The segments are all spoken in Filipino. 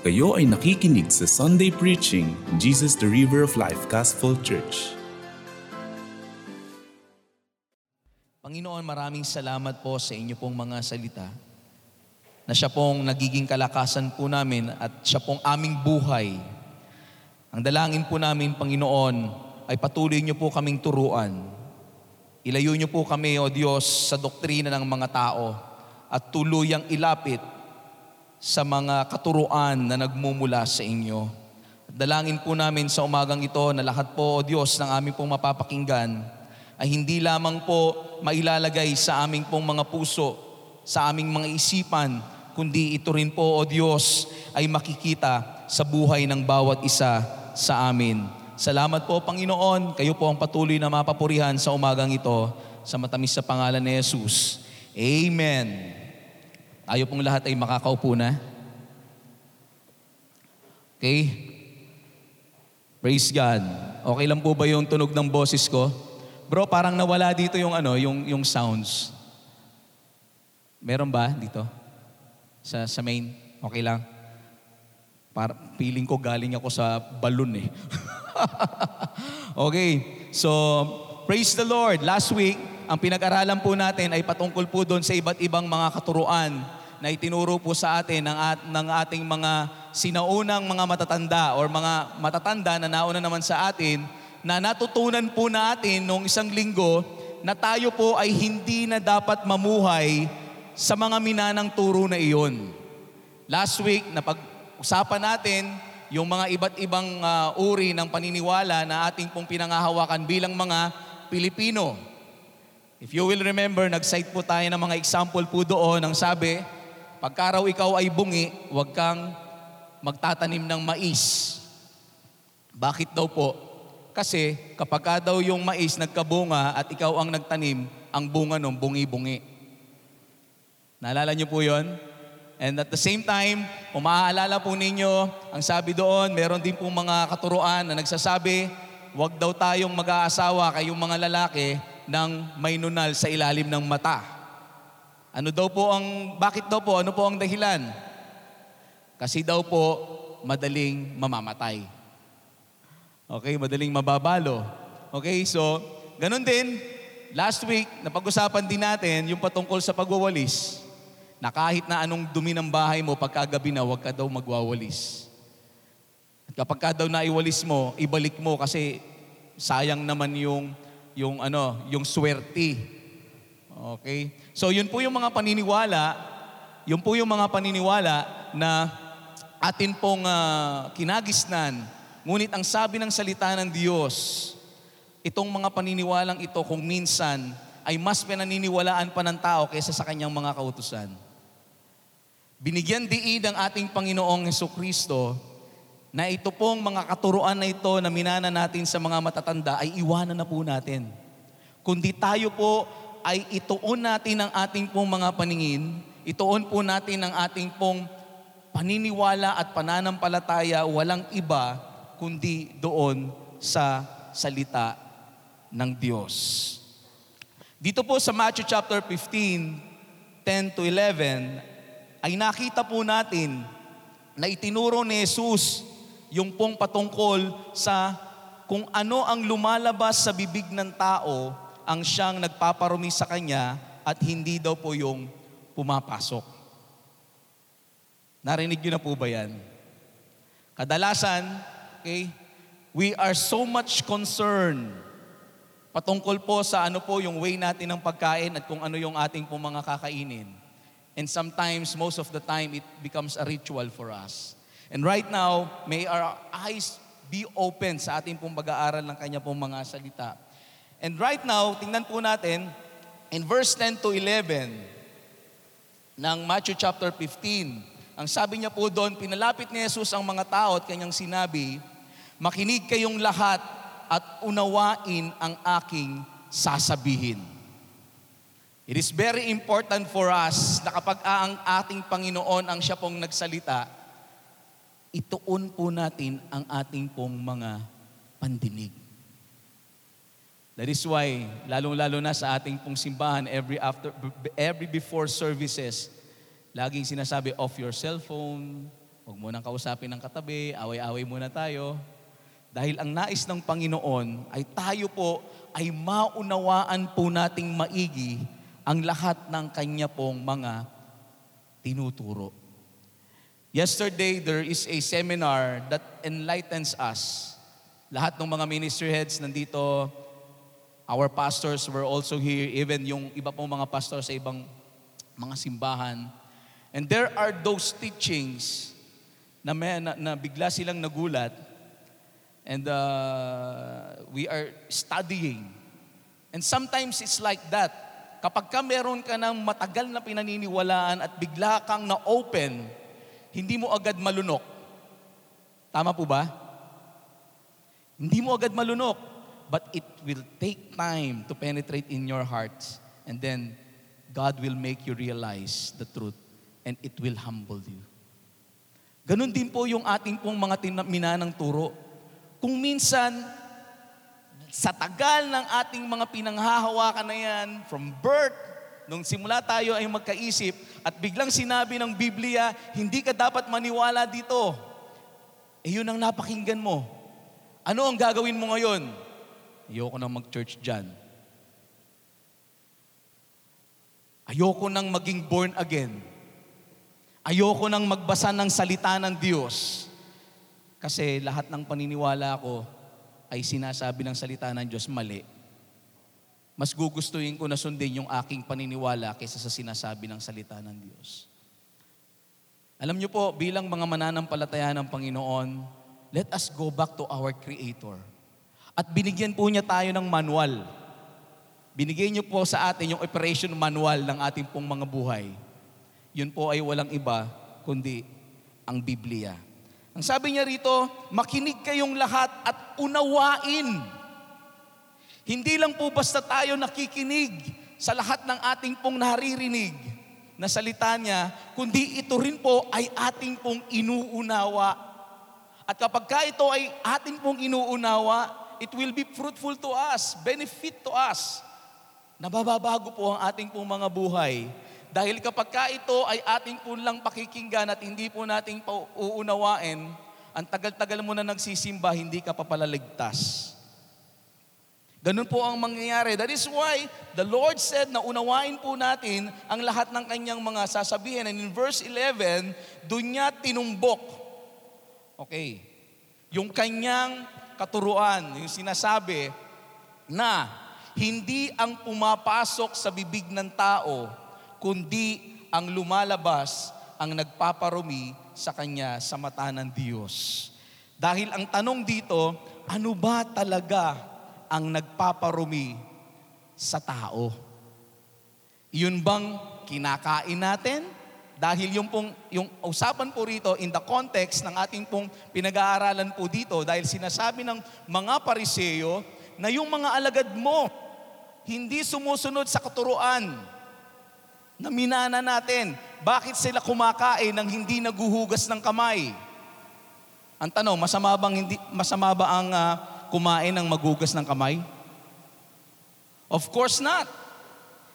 Kayo ay nakikinig sa Sunday Preaching, Jesus the River of Life Gospel Church. Panginoon, maraming salamat po sa inyo pong mga salita na siya pong nagiging kalakasan po namin at siya pong aming buhay. Ang dalangin po namin, Panginoon, ay patuloy niyo po kaming turuan. Ilayo niyo po kami, O Diyos, sa doktrina ng mga tao at tuluyang ilapit sa mga katuruan na nagmumula sa inyo. Dalangin po namin sa umagang ito na lahat po, O Diyos, ng aming pong mapapakinggan ay hindi lamang po mailalagay sa aming pong mga puso, sa aming mga isipan, kundi ito rin po, O Diyos, ay makikita sa buhay ng bawat isa sa amin. Salamat po, Panginoon. Kayo po ang patuloy na mapapurihan sa umagang ito sa matamis sa pangalan ni Jesus. Amen. Tayo pong lahat ay makakaupo na. Okay? Praise God. Okay lang po ba yung tunog ng boses ko? Bro, parang nawala dito yung ano, yung yung sounds. Meron ba dito? Sa sa main? Okay lang. Para feeling ko galing ako sa balloon eh. okay. So, praise the Lord. Last week, ang pinag-aralan po natin ay patungkol po doon sa iba't ibang mga katuruan na itinuro po sa atin ng, at, ng ating mga sinaunang mga matatanda or mga matatanda na nauna naman sa atin na natutunan po natin noong isang linggo na tayo po ay hindi na dapat mamuhay sa mga minanang turo na iyon. Last week, napag-usapan natin yung mga iba't ibang uh, uri ng paniniwala na ating pong pinangahawakan bilang mga Pilipino. If you will remember, nag-cite po tayo ng mga example po doon. Ang sabi, pagka raw ikaw ay bungi, huwag kang magtatanim ng mais. Bakit daw po? Kasi kapag ka daw yung mais nagkabunga at ikaw ang nagtanim, ang bunga nung bungi-bungi. Naalala niyo po yon? And at the same time, kung maaalala po ninyo, ang sabi doon, meron din pong mga katuruan na nagsasabi, huwag daw tayong mag-aasawa kayong mga lalaki ng may nunal sa ilalim ng mata. Ano daw po ang, bakit daw po, ano po ang dahilan? Kasi daw po, madaling mamamatay. Okay, madaling mababalo. Okay, so, ganun din, last week, napag-usapan din natin yung patungkol sa pagwawalis na kahit na anong dumi ng bahay mo, pagkagabi na, huwag ka daw magwawalis. At kapag ka daw naiwalis mo, ibalik mo kasi sayang naman yung, yung ano, yung swerte. Okay? So yun po yung mga paniniwala, yun po yung mga paniniwala na atin pong uh, kinagisnan. Ngunit ang sabi ng salita ng Diyos, itong mga paniniwalang ito kung minsan ay mas pinaniniwalaan pa ng tao kaysa sa kanyang mga kautusan. Binigyan diin ng ating Panginoong Heso Kristo na ito pong mga katuruan na ito na minana natin sa mga matatanda ay iwanan na po natin. Kundi tayo po ay ituon natin ang ating pong mga paningin, ituon po natin ang ating pong paniniwala at pananampalataya walang iba kundi doon sa salita ng Diyos. Dito po sa Matthew chapter 15, 10 to 11, ay nakita po natin na itinuro ni Jesus yung pong patungkol sa kung ano ang lumalabas sa bibig ng tao ang siyang nagpaparumi sa kanya at hindi daw po yung pumapasok. Narinig niyo na po ba yan? Kadalasan, okay, we are so much concerned patungkol po sa ano po yung way natin ng pagkain at kung ano yung ating po mga kakainin. And sometimes, most of the time, it becomes a ritual for us. And right now, may our eyes be open sa ating pong pag-aaral ng kanya pong mga salita. And right now, tingnan po natin, in verse 10 to 11 ng Matthew chapter 15, ang sabi niya po doon, pinalapit ni Jesus ang mga tao at kanyang sinabi, Makinig kayong lahat at unawain ang aking sasabihin. It is very important for us na kapag ang ating Panginoon ang siya pong nagsalita, ituon po natin ang ating pong mga pandinig. That is why, lalong-lalo na sa ating pong simbahan, every, after, every before services, laging sinasabi, off your cellphone, Huwag mo nang kausapin ng katabi, away-away muna tayo. Dahil ang nais ng Panginoon ay tayo po ay maunawaan po nating maigi ang lahat ng Kanya pong mga tinuturo. Yesterday, there is a seminar that enlightens us. Lahat ng mga ministry heads nandito, our pastors were also here, even yung iba pong mga pastors sa ibang mga simbahan. And there are those teachings na, may, na, na bigla silang nagulat and uh, we are studying. And sometimes it's like that. Kapag ka meron ka ng matagal na pinaniniwalaan at bigla kang na-open, hindi mo agad malunok. Tama po ba? Hindi mo agad malunok. But it will take time to penetrate in your hearts. And then, God will make you realize the truth. And it will humble you. Ganon din po yung ating pong mga minanang turo. Kung minsan, sa tagal ng ating mga pinanghahawakan na yan, from birth, nung simula tayo ay magkaisip, at biglang sinabi ng Biblia, hindi ka dapat maniwala dito. Eh yun ang napakinggan mo. Ano ang gagawin mo ngayon? Ayoko nang mag-church dyan. Ayoko nang maging born again. Ayoko nang magbasa ng salita ng Diyos. Kasi lahat ng paniniwala ko ay sinasabi ng salita ng Diyos mali. Mas gugustuhin ko na sundin yung aking paniniwala kaysa sa sinasabi ng salita ng Diyos. Alam niyo po, bilang mga mananampalataya ng Panginoon, let us go back to our Creator. At binigyan po niya tayo ng manual. Binigay niyo po sa atin yung operation manual ng ating pong mga buhay. Yun po ay walang iba kundi ang Biblia. Ang sabi niya rito, makinig kayong lahat at unawain. Hindi lang po basta tayo nakikinig sa lahat ng ating pong naririnig na salita niya, kundi ito rin po ay ating pong inuunawa. At kapag ka ito ay ating pong inuunawa, it will be fruitful to us, benefit to us. Nabababago po ang ating pong mga buhay. Dahil kapag ka ito ay ating po lang pakikinggan at hindi po nating uunawain, ang tagal-tagal mo na nagsisimba, hindi ka papalaligtas. Ganun po ang mangyayari. That is why the Lord said na unawain po natin ang lahat ng kanyang mga sasabihin. And in verse 11, doon niya tinumbok. Okay. Yung kanyang katuruan, yung sinasabi na hindi ang pumapasok sa bibig ng tao, kundi ang lumalabas ang nagpaparumi sa kanya sa mata ng Diyos. Dahil ang tanong dito, ano ba talaga ang nagpaparumi sa tao. Yun bang kinakain natin? Dahil yung pong, yung usapan po rito in the context ng ating pong pinag-aaralan po dito dahil sinasabi ng mga pariseyo na yung mga alagad mo hindi sumusunod sa katuruan na minana natin. Bakit sila kumakain ng hindi naguhugas ng kamay? Ang tanong, masama bang hindi masama ba ang uh, kumain ng magugas ng kamay? Of course not.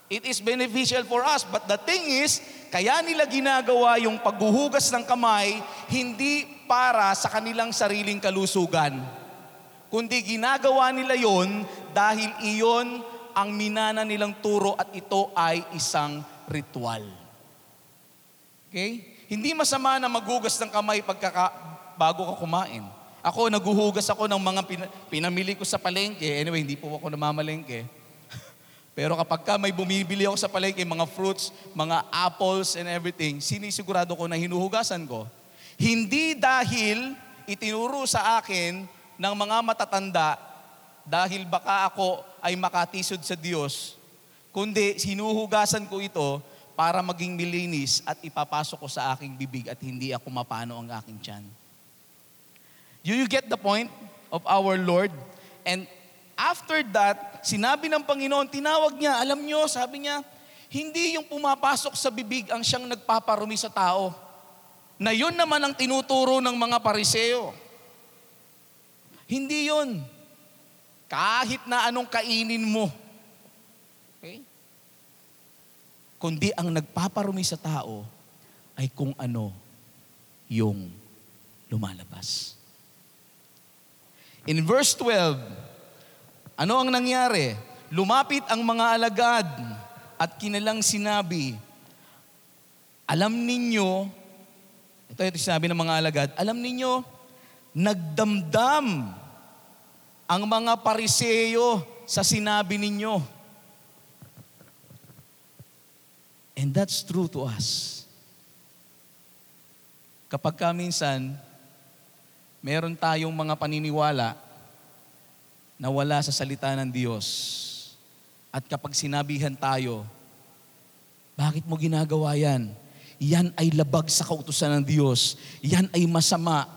It is beneficial for us. But the thing is, kaya nila ginagawa yung paghuhugas ng kamay hindi para sa kanilang sariling kalusugan. Kundi ginagawa nila yon dahil iyon ang minana nilang turo at ito ay isang ritual. Okay? Hindi masama na maghugas ng kamay pagkaka, bago ka kumain. Ako, naguhugas ako ng mga pin- pinamili ko sa palengke. Anyway, hindi po ako namamalengke. Pero kapag ka may bumibili ako sa palengke, mga fruits, mga apples and everything, sinisigurado ko na hinuhugasan ko. Hindi dahil itinuro sa akin ng mga matatanda dahil baka ako ay makatisod sa Diyos, kundi sinuhugasan ko ito para maging milinis at ipapasok ko sa aking bibig at hindi ako mapano ang aking tiyan. Do you get the point of our Lord? And after that, sinabi ng Panginoon, tinawag niya, alam niyo, sabi niya, hindi yung pumapasok sa bibig ang siyang nagpaparumi sa tao. Na yun naman ang tinuturo ng mga pariseo. Hindi yun. Kahit na anong kainin mo. Okay? Kundi ang nagpaparumi sa tao ay kung ano yung lumalabas. In verse 12, ano ang nangyari? Lumapit ang mga alagad at kinalang sinabi, alam ninyo, ito yung sinabi ng mga alagad, alam ninyo, nagdamdam ang mga pariseyo sa sinabi ninyo. And that's true to us. Kapag ka minsan, meron tayong mga paniniwala na wala sa salita ng Diyos. At kapag sinabihan tayo, bakit mo ginagawa yan? Yan ay labag sa kautusan ng Diyos. Yan ay masama.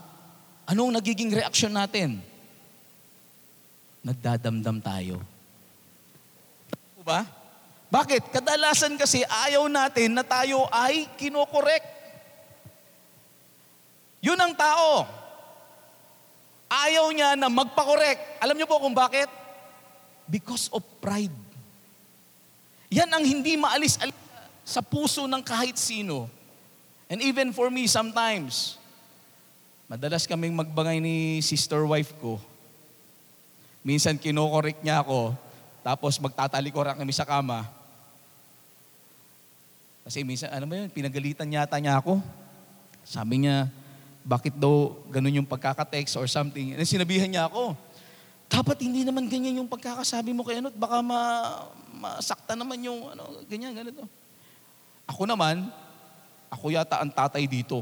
Anong nagiging reaksyon natin? Nagdadamdam tayo. O ba? Bakit? Kadalasan kasi ayaw natin na tayo ay kinokorek. Yun ang tao. Ayaw niya na magpakorek. Alam niyo po kung bakit? Because of pride. Yan ang hindi maalis sa puso ng kahit sino. And even for me sometimes, madalas kaming magbangay ni sister wife ko. Minsan kinokorek niya ako, tapos magtatalikuran kami sa kama. Kasi minsan, ano ba yun, pinagalitan yata niya ako. Sabi niya, bakit daw ganun yung pagkakatext or something. And sinabihan niya ako, dapat hindi naman ganyan yung pagkakasabi mo kay ano, baka ma, masakta naman yung ano, ganyan, ganito. Ako naman, ako yata ang tatay dito.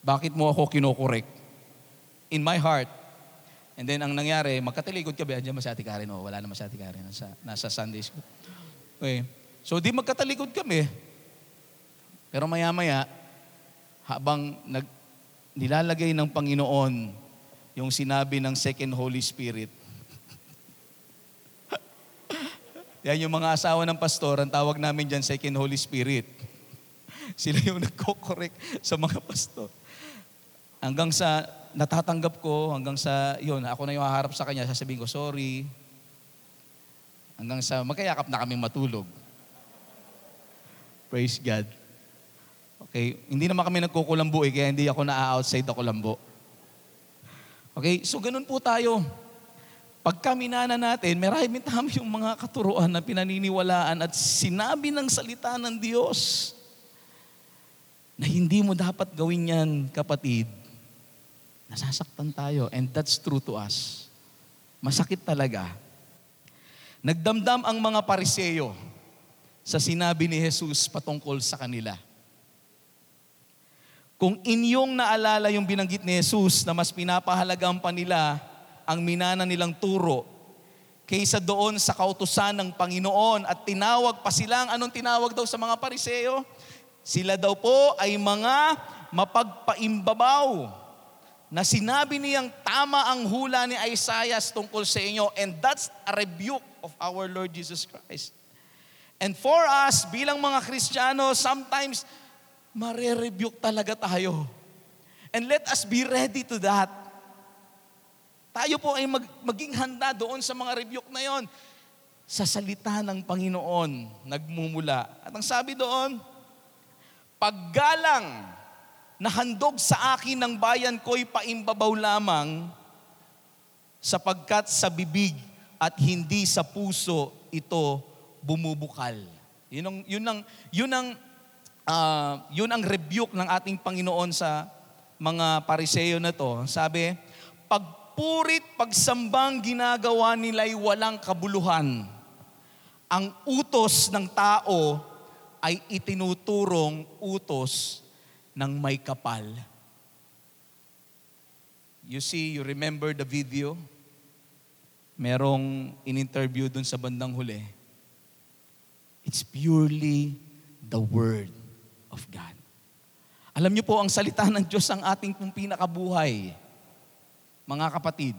Bakit mo ako kinokorek? In my heart. And then ang nangyari, magkatalikod kami, andyan ba si Ate Karen? Oh, wala naman si Ate Karen, nasa, nasa Sunday school. Okay. So di magkatalikod kami. Pero maya-maya, habang nag, nilalagay ng Panginoon yung sinabi ng Second Holy Spirit, Yan yung mga asawa ng pastor, ang tawag namin dyan, second Holy Spirit. Sila yung nagko-correct sa mga pastor. Hanggang sa natatanggap ko, hanggang sa, yun, ako na yung haharap sa kanya, sasabihin ko, sorry. Hanggang sa magkayakap na kami matulog. Praise God. Okay, hindi naman kami nagkukulambo eh, kaya hindi ako na-outside ako lambo. Okay, so ganun po tayo. Pagka minana natin, marami tama yung mga katuruan na pinaniniwalaan at sinabi ng salita ng Diyos na hindi mo dapat gawin yan, kapatid. Nasasaktan tayo and that's true to us. Masakit talaga. Nagdamdam ang mga pariseyo sa sinabi ni Jesus patungkol sa kanila. Kung inyong naalala yung binanggit ni Jesus na mas pinapahalagang pa nila ang minana nilang turo kaysa doon sa kautusan ng Panginoon at tinawag pa silang, anong tinawag daw sa mga pariseo? Sila daw po ay mga mapagpaimbabaw na sinabi niyang tama ang hula ni Isaiah tungkol sa inyo and that's a rebuke of our Lord Jesus Christ. And for us, bilang mga Kristiyano, sometimes mare-rebuke talaga tayo. And let us be ready to that. Tayo po ay mag, maging handa doon sa mga rebuke na yon sa salita ng Panginoon nagmumula. At ang sabi doon, paggalang na handog sa akin ng bayan ko'y paimbabaw lamang sapagkat sa bibig at hindi sa puso ito bumubukal. Yun ang, yun ang, yun ang, uh, yun ang rebuke ng ating Panginoon sa mga pariseyo na to. Sabi, pag purit pagsambang ginagawa nila'y walang kabuluhan. Ang utos ng tao ay itinuturong utos ng may kapal. You see, you remember the video? Merong in-interview dun sa bandang huli. It's purely the Word of God. Alam niyo po, ang salita ng Diyos ang ating pinakabuhay mga kapatid.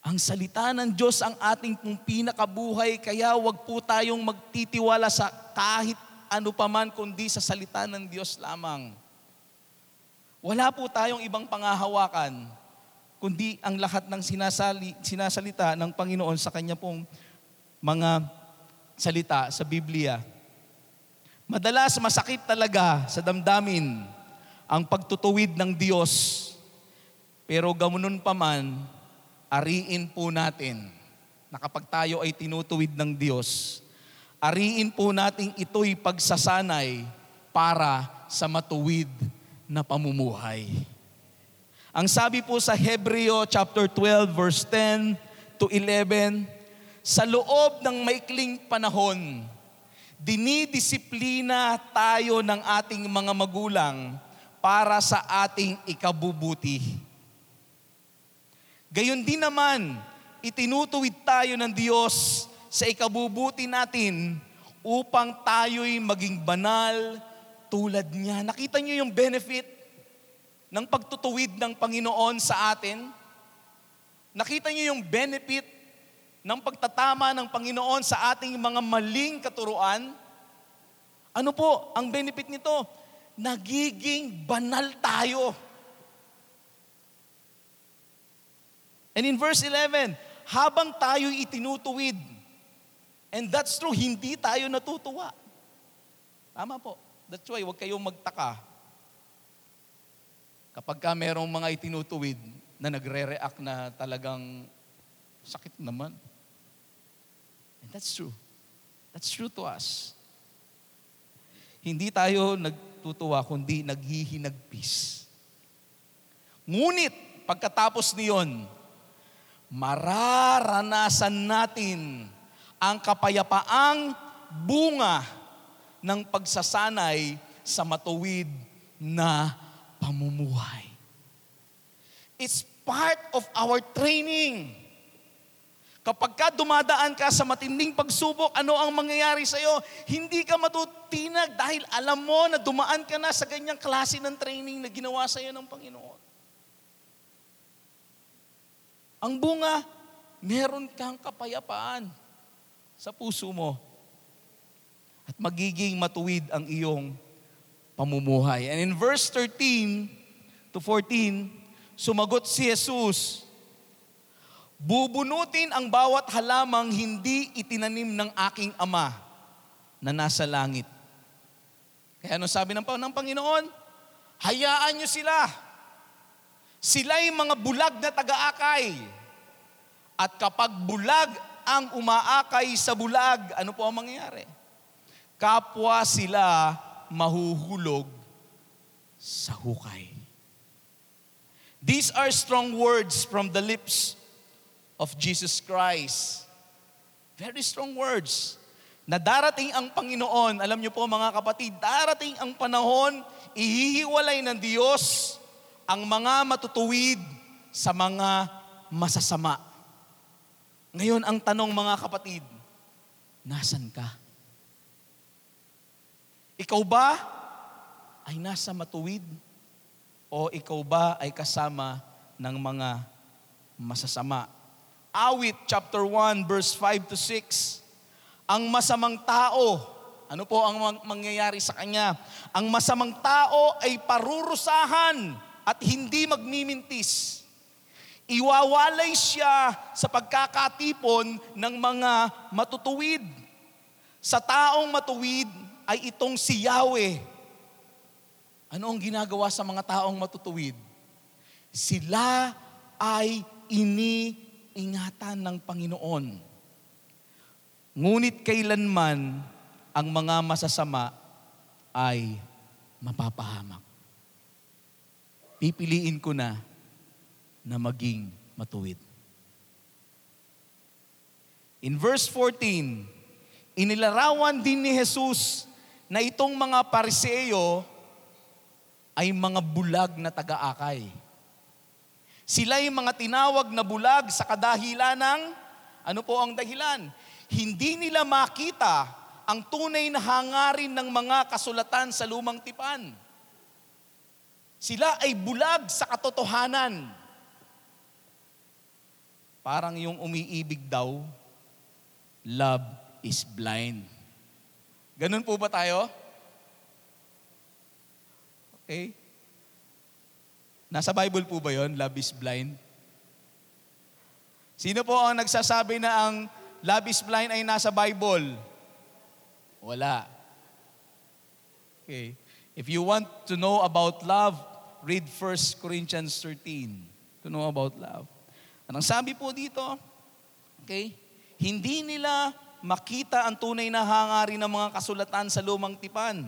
Ang salita ng Diyos ang ating pinakabuhay, kaya wag po tayong magtitiwala sa kahit ano paman kundi sa salita ng Diyos lamang. Wala po tayong ibang pangahawakan, kundi ang lahat ng sinasali, sinasalita ng Panginoon sa Kanya pong mga salita sa Biblia. Madalas masakit talaga sa damdamin ang pagtutuwid ng Diyos. Pero gamunon pa man, ariin po natin na kapag tayo ay tinutuwid ng Diyos, ariin po natin ito'y pagsasanay para sa matuwid na pamumuhay. Ang sabi po sa Hebreo chapter 12 verse 10 to 11, sa loob ng maikling panahon, dinidisiplina tayo ng ating mga magulang para sa ating ikabubuti. Gayon din naman, itinutuwid tayo ng Diyos sa ikabubuti natin upang tayo'y maging banal tulad niya. Nakita niyo yung benefit ng pagtutuwid ng Panginoon sa atin? Nakita niyo yung benefit ng pagtatama ng Panginoon sa ating mga maling katuruan? Ano po ang benefit nito? Nagiging banal tayo. And in verse 11, habang tayo itinutuwid, and that's true, hindi tayo natutuwa. Tama po. That's why, huwag kayong magtaka. Kapag ka merong mga itinutuwid na nagre-react na talagang sakit naman. And that's true. That's true to us. Hindi tayo nagtutuwa, kundi naghihinagpis. Ngunit, pagkatapos niyon, mararanasan natin ang kapayapaang bunga ng pagsasanay sa matuwid na pamumuhay. It's part of our training. Kapag ka dumadaan ka sa matinding pagsubok, ano ang mangyayari sa iyo? Hindi ka matutinag dahil alam mo na dumaan ka na sa ganyang klase ng training na ginawa sa iyo ng Panginoon. Ang bunga, meron kang kapayapaan sa puso mo. At magiging matuwid ang iyong pamumuhay. And in verse 13 to 14, sumagot si Jesus, Bubunutin ang bawat halamang hindi itinanim ng aking ama na nasa langit. Kaya ano sabi ng, ng Panginoon? Hayaan niyo sila. Sila'y mga bulag na taga-akay. At kapag bulag ang umaakay sa bulag, ano po ang mangyayari? Kapwa sila mahuhulog sa hukay. These are strong words from the lips of Jesus Christ. Very strong words. Na darating ang Panginoon, alam niyo po mga kapatid, darating ang panahon, ihihiwalay ng Diyos ang mga matutuwid sa mga masasama. Ngayon ang tanong mga kapatid, nasan ka? Ikaw ba ay nasa matuwid? O ikaw ba ay kasama ng mga masasama? Awit chapter 1 verse 5 to 6. Ang masamang tao, ano po ang mangyayari sa kanya? Ang masamang tao ay parurusahan at hindi magmimintis. Iwawalay siya sa pagkakatipon ng mga matutuwid. Sa taong matuwid, ay itong si Yahweh. Ano ang ginagawa sa mga taong matutuwid? Sila ay iniingatan ng Panginoon. Ngunit kailanman ang mga masasama ay mapapahamak. Pipiliin ko na na maging matuwid. In verse 14, inilarawan din ni Jesus na itong mga pariseyo ay mga bulag na taga-akay. Sila yung mga tinawag na bulag sa kadahilan ng, ano po ang dahilan? Hindi nila makita ang tunay na hangarin ng mga kasulatan sa lumang tipan. Sila ay bulag sa katotohanan. Parang yung umiibig daw, love is blind. Ganun po ba tayo? Okay. Nasa Bible po ba yon? Love is blind. Sino po ang nagsasabi na ang love is blind ay nasa Bible? Wala. Okay. If you want to know about love, read 1 Corinthians 13 to know about love. Anong sabi po dito? Okay? Hindi nila makita ang tunay na hangarin ng mga kasulatan sa lumang tipan.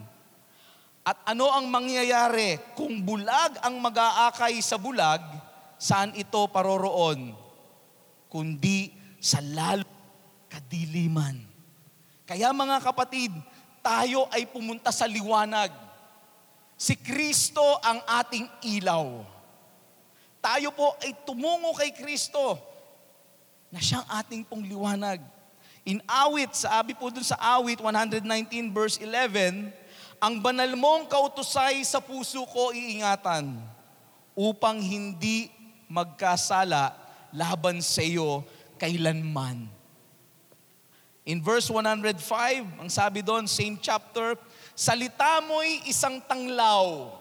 At ano ang mangyayari kung bulag ang mag-aakay sa bulag, saan ito paroroon? Kundi sa lalo kadiliman. Kaya mga kapatid, tayo ay pumunta sa liwanag. Si Kristo ang ating ilaw. Tayo po ay tumungo kay Kristo na siyang ating pong liwanag. In awit, sabi po dun sa awit 119 verse 11, ang banal mong kautusay sa puso ko iingatan upang hindi magkasala laban sa iyo kailanman. In verse 105, ang sabi doon, same chapter, salita mo'y isang tanglaw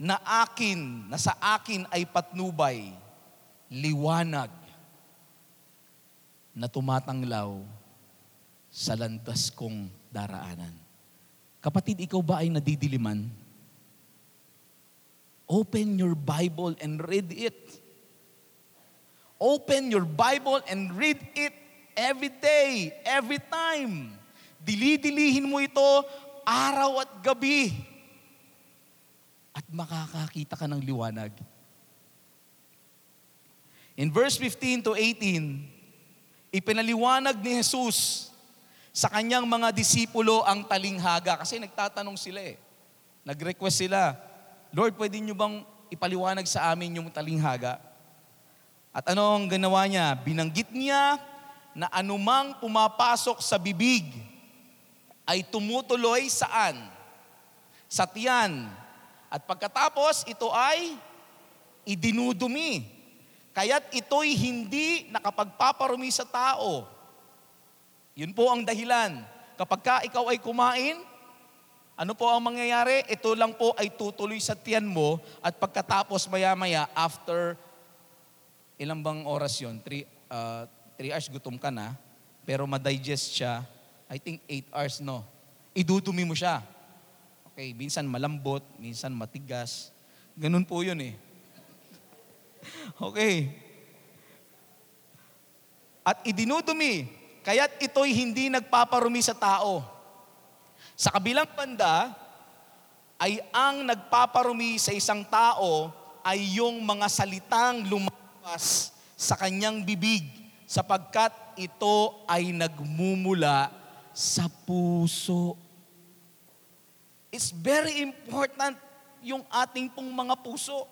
na akin, na sa akin ay patnubay, liwanag na tumatanglaw sa landas kong daraanan. Kapatid, ikaw ba ay nadidiliman? Open your Bible and read it. Open your Bible and read it every day, every time. Dili-dilihin mo ito araw at gabi. At makakakita ka ng liwanag. In verse 15 to 18, ipinaliwanag ni Jesus sa kanyang mga disipulo ang talinghaga. Kasi nagtatanong sila eh. Nag-request sila, Lord, pwede nyo bang ipaliwanag sa amin yung talinghaga? At ano ang ginawa niya? Binanggit niya na anumang pumapasok sa bibig ay tumutuloy saan? Sa tiyan. At pagkatapos, ito ay idinudumi. Kaya't ito'y hindi nakapagpaparumi sa tao. Yun po ang dahilan. Kapag ka ikaw ay kumain, ano po ang mangyayari? Ito lang po ay tutuloy sa tiyan mo at pagkatapos maya-maya, after ilang bang oras yun? Three, uh, three hours gutom ka na, pero madigest siya, I think eight hours, no? Idudumi mo siya. Okay, minsan malambot, minsan matigas. Ganun po yun eh. okay. At idinudumi, kaya't ito'y hindi nagpaparumi sa tao. Sa kabilang banda, ay ang nagpaparumi sa isang tao ay yung mga salitang lumalabas sa kanyang bibig sapagkat ito ay nagmumula sa puso. It's very important yung ating pong mga puso.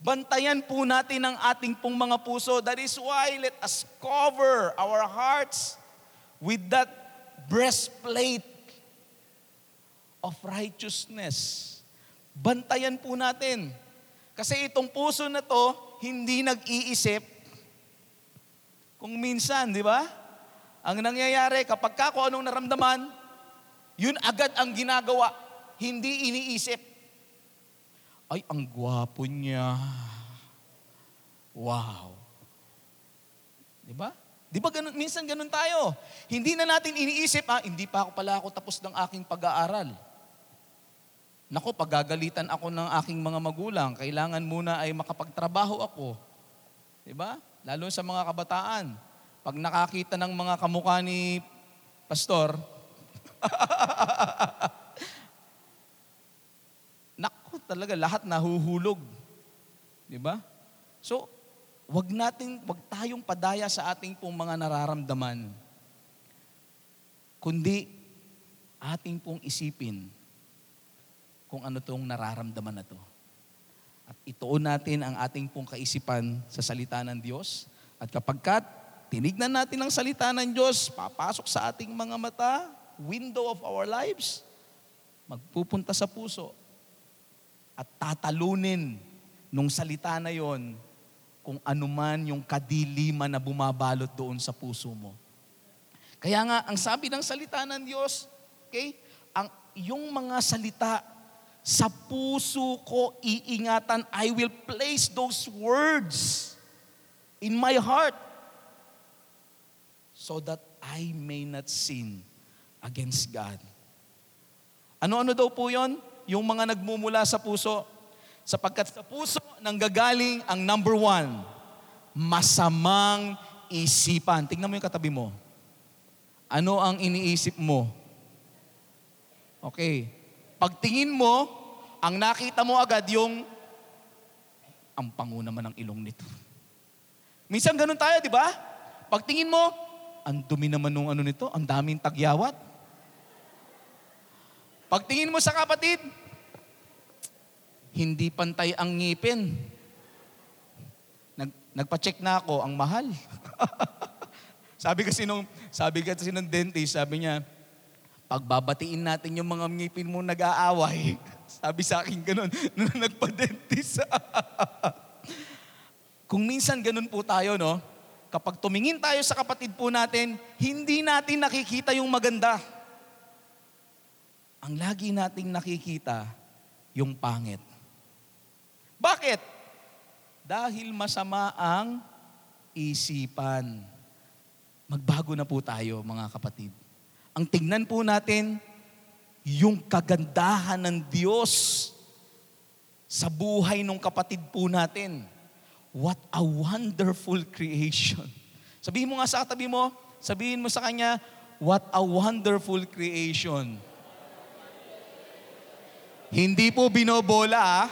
Bantayan po natin ang ating pong mga puso. That is why let us cover our hearts with that breastplate of righteousness. Bantayan po natin. Kasi itong puso na to, hindi nag-iisip. Kung minsan, di ba? Ang nangyayari, kapag ka kung anong naramdaman, yun agad ang ginagawa. Hindi iniisip. Ay, ang gwapo niya. Wow. Di ba? Di ba ganun, minsan ganun tayo? Hindi na natin iniisip, ah, hindi pa ako pala ako tapos ng aking pag-aaral. Nako, pagagalitan ako ng aking mga magulang, kailangan muna ay makapagtrabaho ako. Di ba? Lalo sa mga kabataan. Pag nakakita ng mga kamukha ni pastor, talaga lahat nahuhulog. 'Di ba? So, wag natin, wag tayong padaya sa ating pong mga nararamdaman. Kundi ating pong isipin kung ano tong nararamdaman na to. At ituon natin ang ating pong kaisipan sa salita ng Diyos. At kapag kat, tinignan natin ang salita ng Diyos, papasok sa ating mga mata, window of our lives, magpupunta sa puso at tatalunin nung salita na yon kung anuman yung kadiliman na bumabalot doon sa puso mo. Kaya nga, ang sabi ng salita ng Diyos, okay, ang, yung mga salita, sa puso ko iingatan, I will place those words in my heart so that I may not sin against God. Ano-ano daw po yon? Yung mga nagmumula sa puso. Sapagkat sa puso nanggagaling ang number one, masamang isipan. Tingnan mo yung katabi mo. Ano ang iniisip mo? Okay. Pagtingin mo, ang nakita mo agad yung ang pango naman ng ilong nito. Minsan ganun tayo, di ba? Pagtingin mo, ang dumi naman nung ano nito, ang daming tagyawat. Pagtingin mo sa kapatid, hindi pantay ang ngipin. Nag, nagpa-check na ako, ang mahal. sabi kasi nung, sabi kasi ng dentist, sabi niya, pagbabatiin natin yung mga ngipin mo nag-aaway. Sabi sa akin ganun, nung nagpa-dentist. Kung minsan ganun po tayo, no? Kapag tumingin tayo sa kapatid po natin, hindi natin nakikita yung maganda. Ang lagi nating nakikita, yung pangit. Bakit? Dahil masama ang isipan. Magbago na po tayo, mga kapatid. Ang tingnan po natin, yung kagandahan ng Diyos sa buhay ng kapatid po natin. What a wonderful creation. Sabihin mo nga sa katabi mo, sabihin mo sa kanya, what a wonderful creation. Hindi po binobola ah.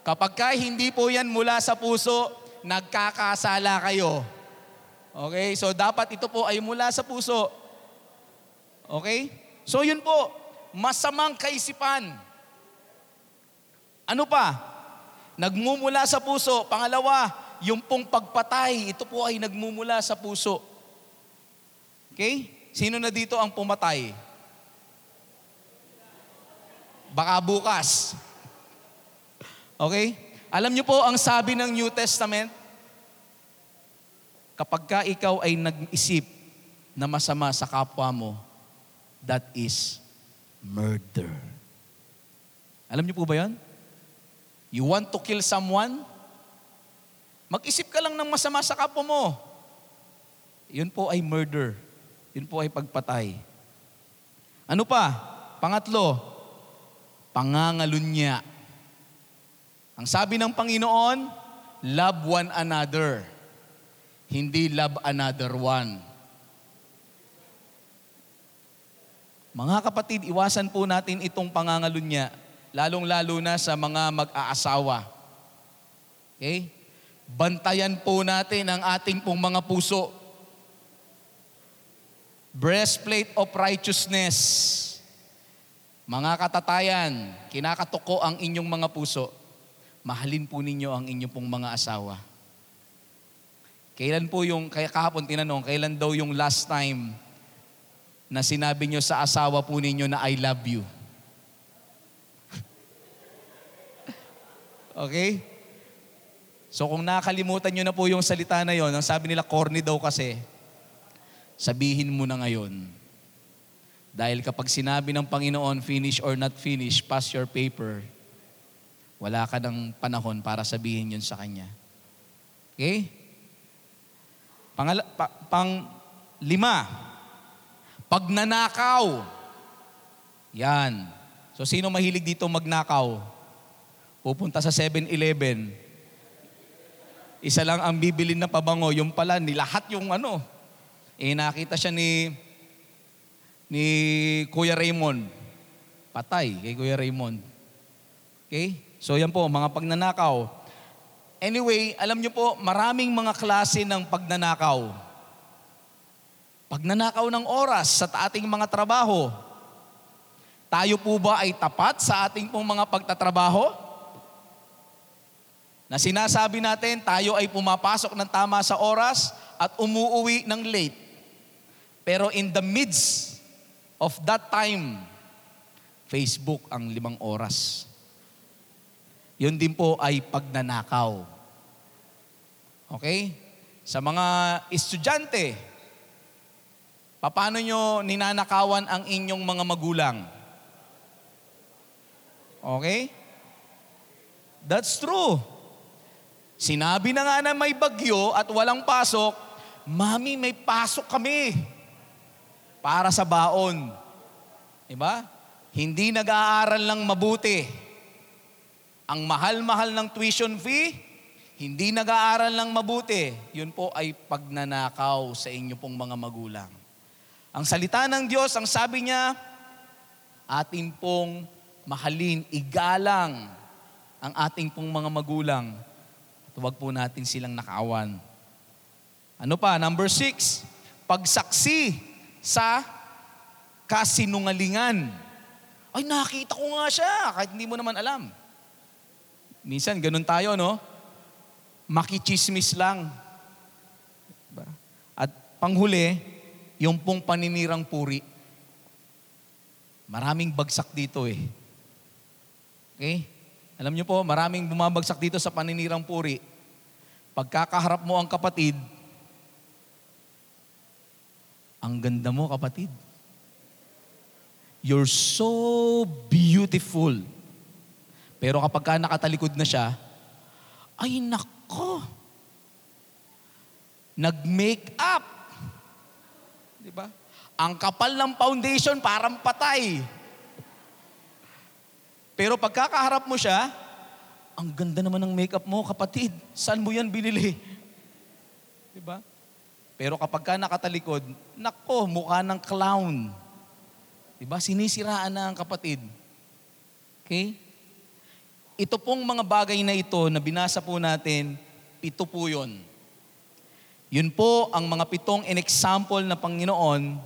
Kapag ka hindi po yan mula sa puso, nagkakasala kayo. Okay? So dapat ito po ay mula sa puso. Okay? So yun po, masamang kaisipan. Ano pa? Nagmumula sa puso. Pangalawa, yung pong pagpatay, ito po ay nagmumula sa puso. Okay? Sino na dito ang pumatay? Baka bukas. Okay? Alam niyo po ang sabi ng New Testament? Kapag ka ikaw ay nag-isip na masama sa kapwa mo, that is murder. Alam niyo po ba yan? You want to kill someone? Mag-isip ka lang ng masama sa kapwa mo. Yun po ay murder. Yun po ay pagpatay. Ano pa? Pangatlo, pangangalunya. Ang sabi ng Panginoon, love one another. Hindi love another one. Mga kapatid, iwasan po natin itong pangangalunya, lalong-lalo na sa mga mag-aasawa. Okay? Bantayan po natin ang ating pong mga puso. Breastplate of righteousness. Mga katatayan, kinakatuko ang inyong mga puso. Mahalin po ninyo ang inyong pong mga asawa. Kailan po yung, kaya kahapon tinanong, kailan daw yung last time na sinabi nyo sa asawa po ninyo na I love you. okay? So kung nakalimutan nyo na po yung salita na yon, ang sabi nila corny daw kasi, sabihin mo na ngayon. Dahil kapag sinabi ng Panginoon, finish or not finish, pass your paper, wala ka ng panahon para sabihin yun sa Kanya. Okay? Pangala, pa, pang lima, pagnanakaw. Yan. So sino mahilig dito magnakaw? Pupunta sa 7-Eleven. Isa lang ang bibilin na pabango, yung pala, nilahat yung ano. Eh nakita siya ni ni Kuya Raymond. Patay kay Kuya Raymond. Okay? So yan po, mga pagnanakaw. Anyway, alam nyo po, maraming mga klase ng pagnanakaw. Pagnanakaw ng oras sa ating mga trabaho. Tayo po ba ay tapat sa ating pong mga pagtatrabaho? Na sinasabi natin, tayo ay pumapasok ng tama sa oras at umuuwi ng late. Pero in the midst of that time, Facebook ang limang oras. Yun din po ay pagnanakaw. Okay? Sa mga estudyante, paano nyo ninanakawan ang inyong mga magulang? Okay? That's true. Sinabi na nga na may bagyo at walang pasok, Mami, may pasok kami para sa baon. Diba? hindi nag-aaral ng mabuti. Ang mahal-mahal ng tuition fee, hindi nag-aaral ng mabuti. Yun po ay pagnanakaw sa inyo pong mga magulang. Ang salita ng Diyos, ang sabi niya, atin pong mahalin, igalang ang ating pong mga magulang. At huwag po natin silang nakaawan. Ano pa? Number six, pagsaksi sa kasinungalingan. Ay, nakita ko nga siya, kahit hindi mo naman alam. Minsan, ganun tayo, no? Makichismis lang. Diba? At panghuli, yung pong paninirang puri. Maraming bagsak dito eh. Okay? Alam niyo po, maraming bumabagsak dito sa paninirang puri. Pagkakaharap mo ang kapatid, ang ganda mo kapatid. You're so beautiful. Pero kapag ka nakatalikod na siya, ay nako, nag-make up. Di ba? Ang kapal ng foundation parang patay. Pero pagkakaharap mo siya, ang ganda naman ng makeup mo, kapatid. Saan mo yan binili? Di ba? Pero kapag ka nakatalikod, nako, mukha ng clown. Di ba? Sinisiraan na ang kapatid. Okay? Ito pong mga bagay na ito na binasa po natin, pito po yun. Yun po ang mga pitong in-example na Panginoon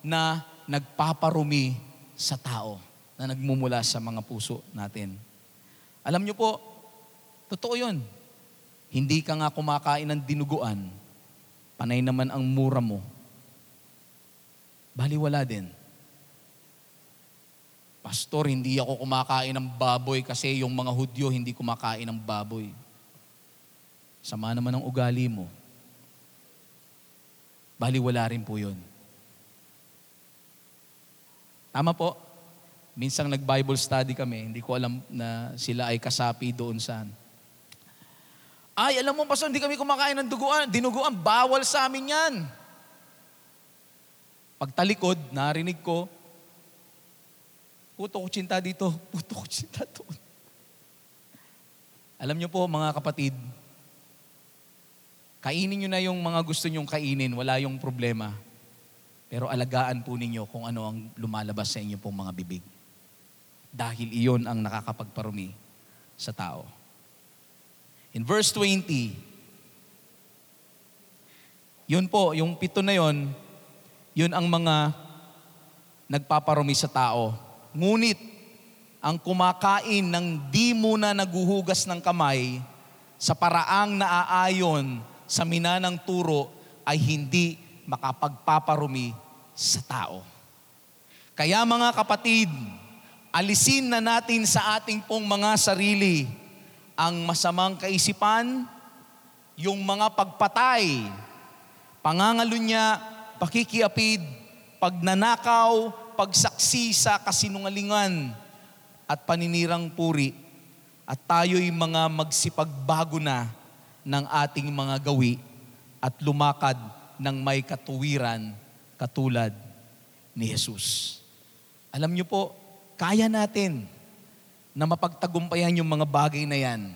na nagpaparumi sa tao, na nagmumula sa mga puso natin. Alam niyo po, totoo yun. Hindi ka nga kumakain ng dinuguan, panay naman ang mura mo. Baliwala din. Pastor, hindi ako kumakain ng baboy kasi yung mga Hudyo hindi kumakain ng baboy. Sama naman ang ugali mo. Baliwala rin po yun. Tama po. Minsang nag-Bible study kami, hindi ko alam na sila ay kasapi doon saan. Ay, alam mo, Pastor, hindi kami kumakain ng duguan, dinuguan. Bawal sa amin yan. Pagtalikod, narinig ko, Puto kutsinta dito, puto kutsinta doon. Alam niyo po mga kapatid, kainin niyo na yung mga gusto niyong kainin, wala yung problema. Pero alagaan po ninyo kung ano ang lumalabas sa inyo pong mga bibig. Dahil iyon ang nakakapagparumi sa tao. In verse 20, yun po, yung pito na yun, yun ang mga nagpaparumi sa tao Ngunit, ang kumakain ng di muna naguhugas ng kamay sa paraang naaayon sa minanang turo ay hindi makapagpaparumi sa tao. Kaya mga kapatid, alisin na natin sa ating pong mga sarili ang masamang kaisipan, yung mga pagpatay, pangangalunya, pakikiapid, pagnanakaw, pagsaksi sa kasinungalingan at paninirang puri at tayo'y mga magsipagbago na ng ating mga gawi at lumakad ng may katuwiran katulad ni Jesus. Alam niyo po, kaya natin na mapagtagumpayan yung mga bagay na yan.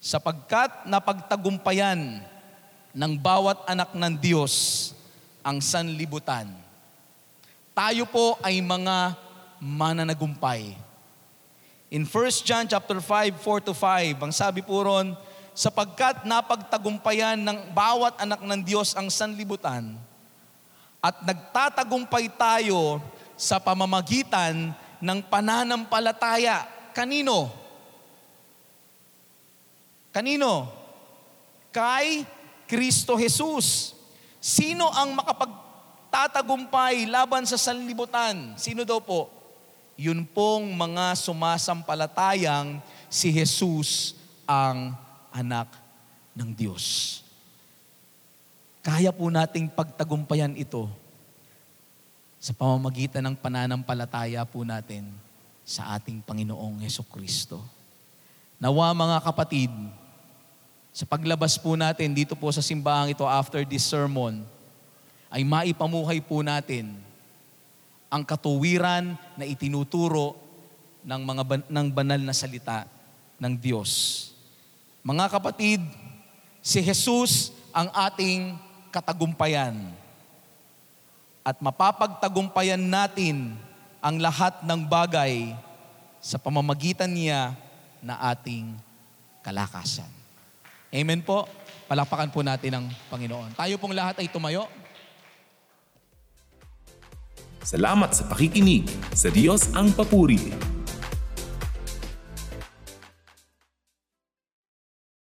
Sapagkat napagtagumpayan ng bawat anak ng Diyos ang sanlibutan tayo po ay mga mananagumpay. In 1 John chapter 5, 4 to 5, ang sabi po ron, sapagkat napagtagumpayan ng bawat anak ng Diyos ang sanlibutan at nagtatagumpay tayo sa pamamagitan ng pananampalataya. Kanino? Kanino? Kay Kristo Jesus. Sino ang makapag tatagumpay laban sa sanlibutan. Sino daw po? Yun pong mga sumasampalatayang si Jesus ang anak ng Diyos. Kaya po nating pagtagumpayan ito sa pamamagitan ng pananampalataya po natin sa ating Panginoong Yeso Kristo. Nawa mga kapatid, sa paglabas po natin dito po sa simbahang ito after this sermon, ay maipamuhay po natin ang katuwiran na itinuturo ng mga ban- ng banal na salita ng Diyos. Mga kapatid, si Jesus ang ating katagumpayan. At mapapagtagumpayan natin ang lahat ng bagay sa pamamagitan niya na ating kalakasan. Amen po. Palakpakan po natin ang Panginoon. Tayo pong lahat ay tumayo. Salamat sa pakikinig. Sa Diyos ang papuri.